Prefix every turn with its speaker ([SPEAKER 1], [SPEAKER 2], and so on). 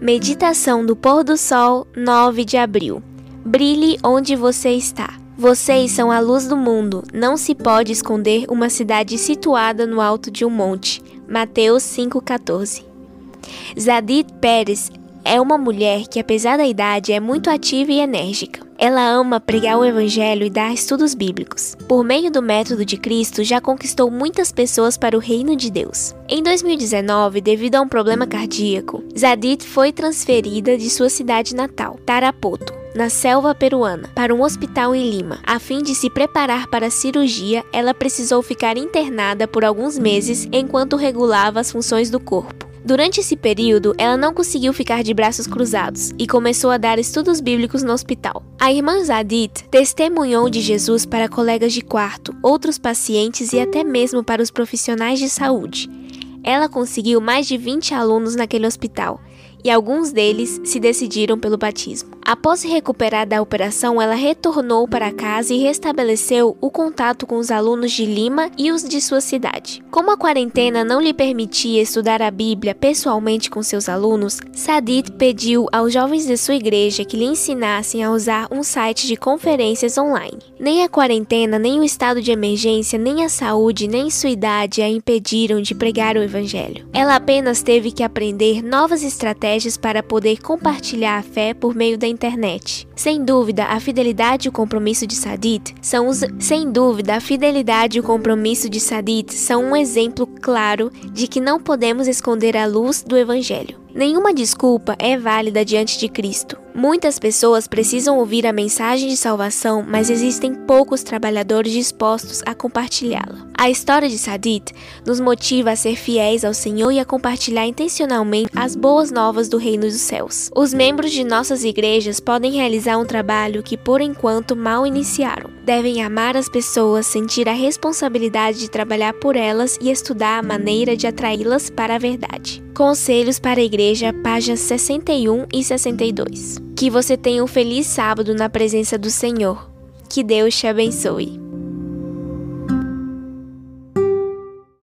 [SPEAKER 1] Meditação do pôr do sol, 9 de abril. Brilhe onde você está. Vocês são a luz do mundo. Não se pode esconder uma cidade situada no alto de um monte. Mateus 5:14. Zadid Pérez é uma mulher que, apesar da idade, é muito ativa e enérgica. Ela ama pregar o Evangelho e dar estudos bíblicos. Por meio do método de Cristo, já conquistou muitas pessoas para o reino de Deus. Em 2019, devido a um problema cardíaco, Zadit foi transferida de sua cidade natal, Tarapoto, na selva peruana, para um hospital em Lima. A fim de se preparar para a cirurgia, ela precisou ficar internada por alguns meses enquanto regulava as funções do corpo. Durante esse período, ela não conseguiu ficar de braços cruzados e começou a dar estudos bíblicos no hospital. A irmã Zadit testemunhou de Jesus para colegas de quarto, outros pacientes e até mesmo para os profissionais de saúde. Ela conseguiu mais de 20 alunos naquele hospital e alguns deles se decidiram pelo batismo. Após se recuperar da operação, ela retornou para casa e restabeleceu o contato com os alunos de Lima e os de sua cidade. Como a quarentena não lhe permitia estudar a Bíblia pessoalmente com seus alunos, Sadit pediu aos jovens de sua igreja que lhe ensinassem a usar um site de conferências online. Nem a quarentena, nem o estado de emergência, nem a saúde, nem sua idade a impediram de pregar o evangelho. Ela apenas teve que aprender novas estratégias para poder compartilhar a fé por meio da internet. Sem dúvida, a fidelidade e o compromisso de Sadit são os... sem dúvida, a fidelidade e o compromisso de Sadit são um exemplo claro de que não podemos esconder a luz do evangelho. Nenhuma desculpa é válida diante de Cristo. Muitas pessoas precisam ouvir a mensagem de salvação, mas existem poucos trabalhadores dispostos a compartilhá-la. A história de Sadit nos motiva a ser fiéis ao Senhor e a compartilhar intencionalmente as boas novas do reino dos céus. Os membros de nossas igrejas podem realizar um trabalho que por enquanto mal iniciaram. Devem amar as pessoas, sentir a responsabilidade de trabalhar por elas e estudar a maneira de atraí-las para a verdade. Conselhos para a Igreja, páginas 61 e 62. Que você tenha um feliz sábado na presença do Senhor. Que Deus te abençoe.